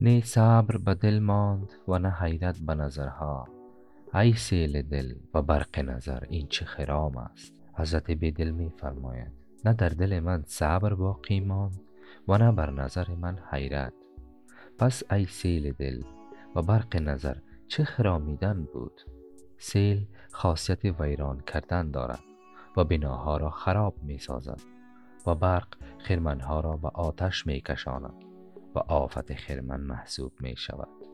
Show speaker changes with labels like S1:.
S1: نی صبر به دل ماند و نه حیرت به نظرها. ای سیل دل و برق نظر این چه خرام است؟ حضرت بیدل می فرماید نه در دل من صبر باقی ماند و نه بر نظر من حیرت. پس ای سیل دل و برق نظر چه خرامیدن بود؟ سیل خاصیت ویران کردن دارد و بناها را خراب می سازد و برق خرمنها را به آتش می کشاند. و آفت خرمن محسوب می شود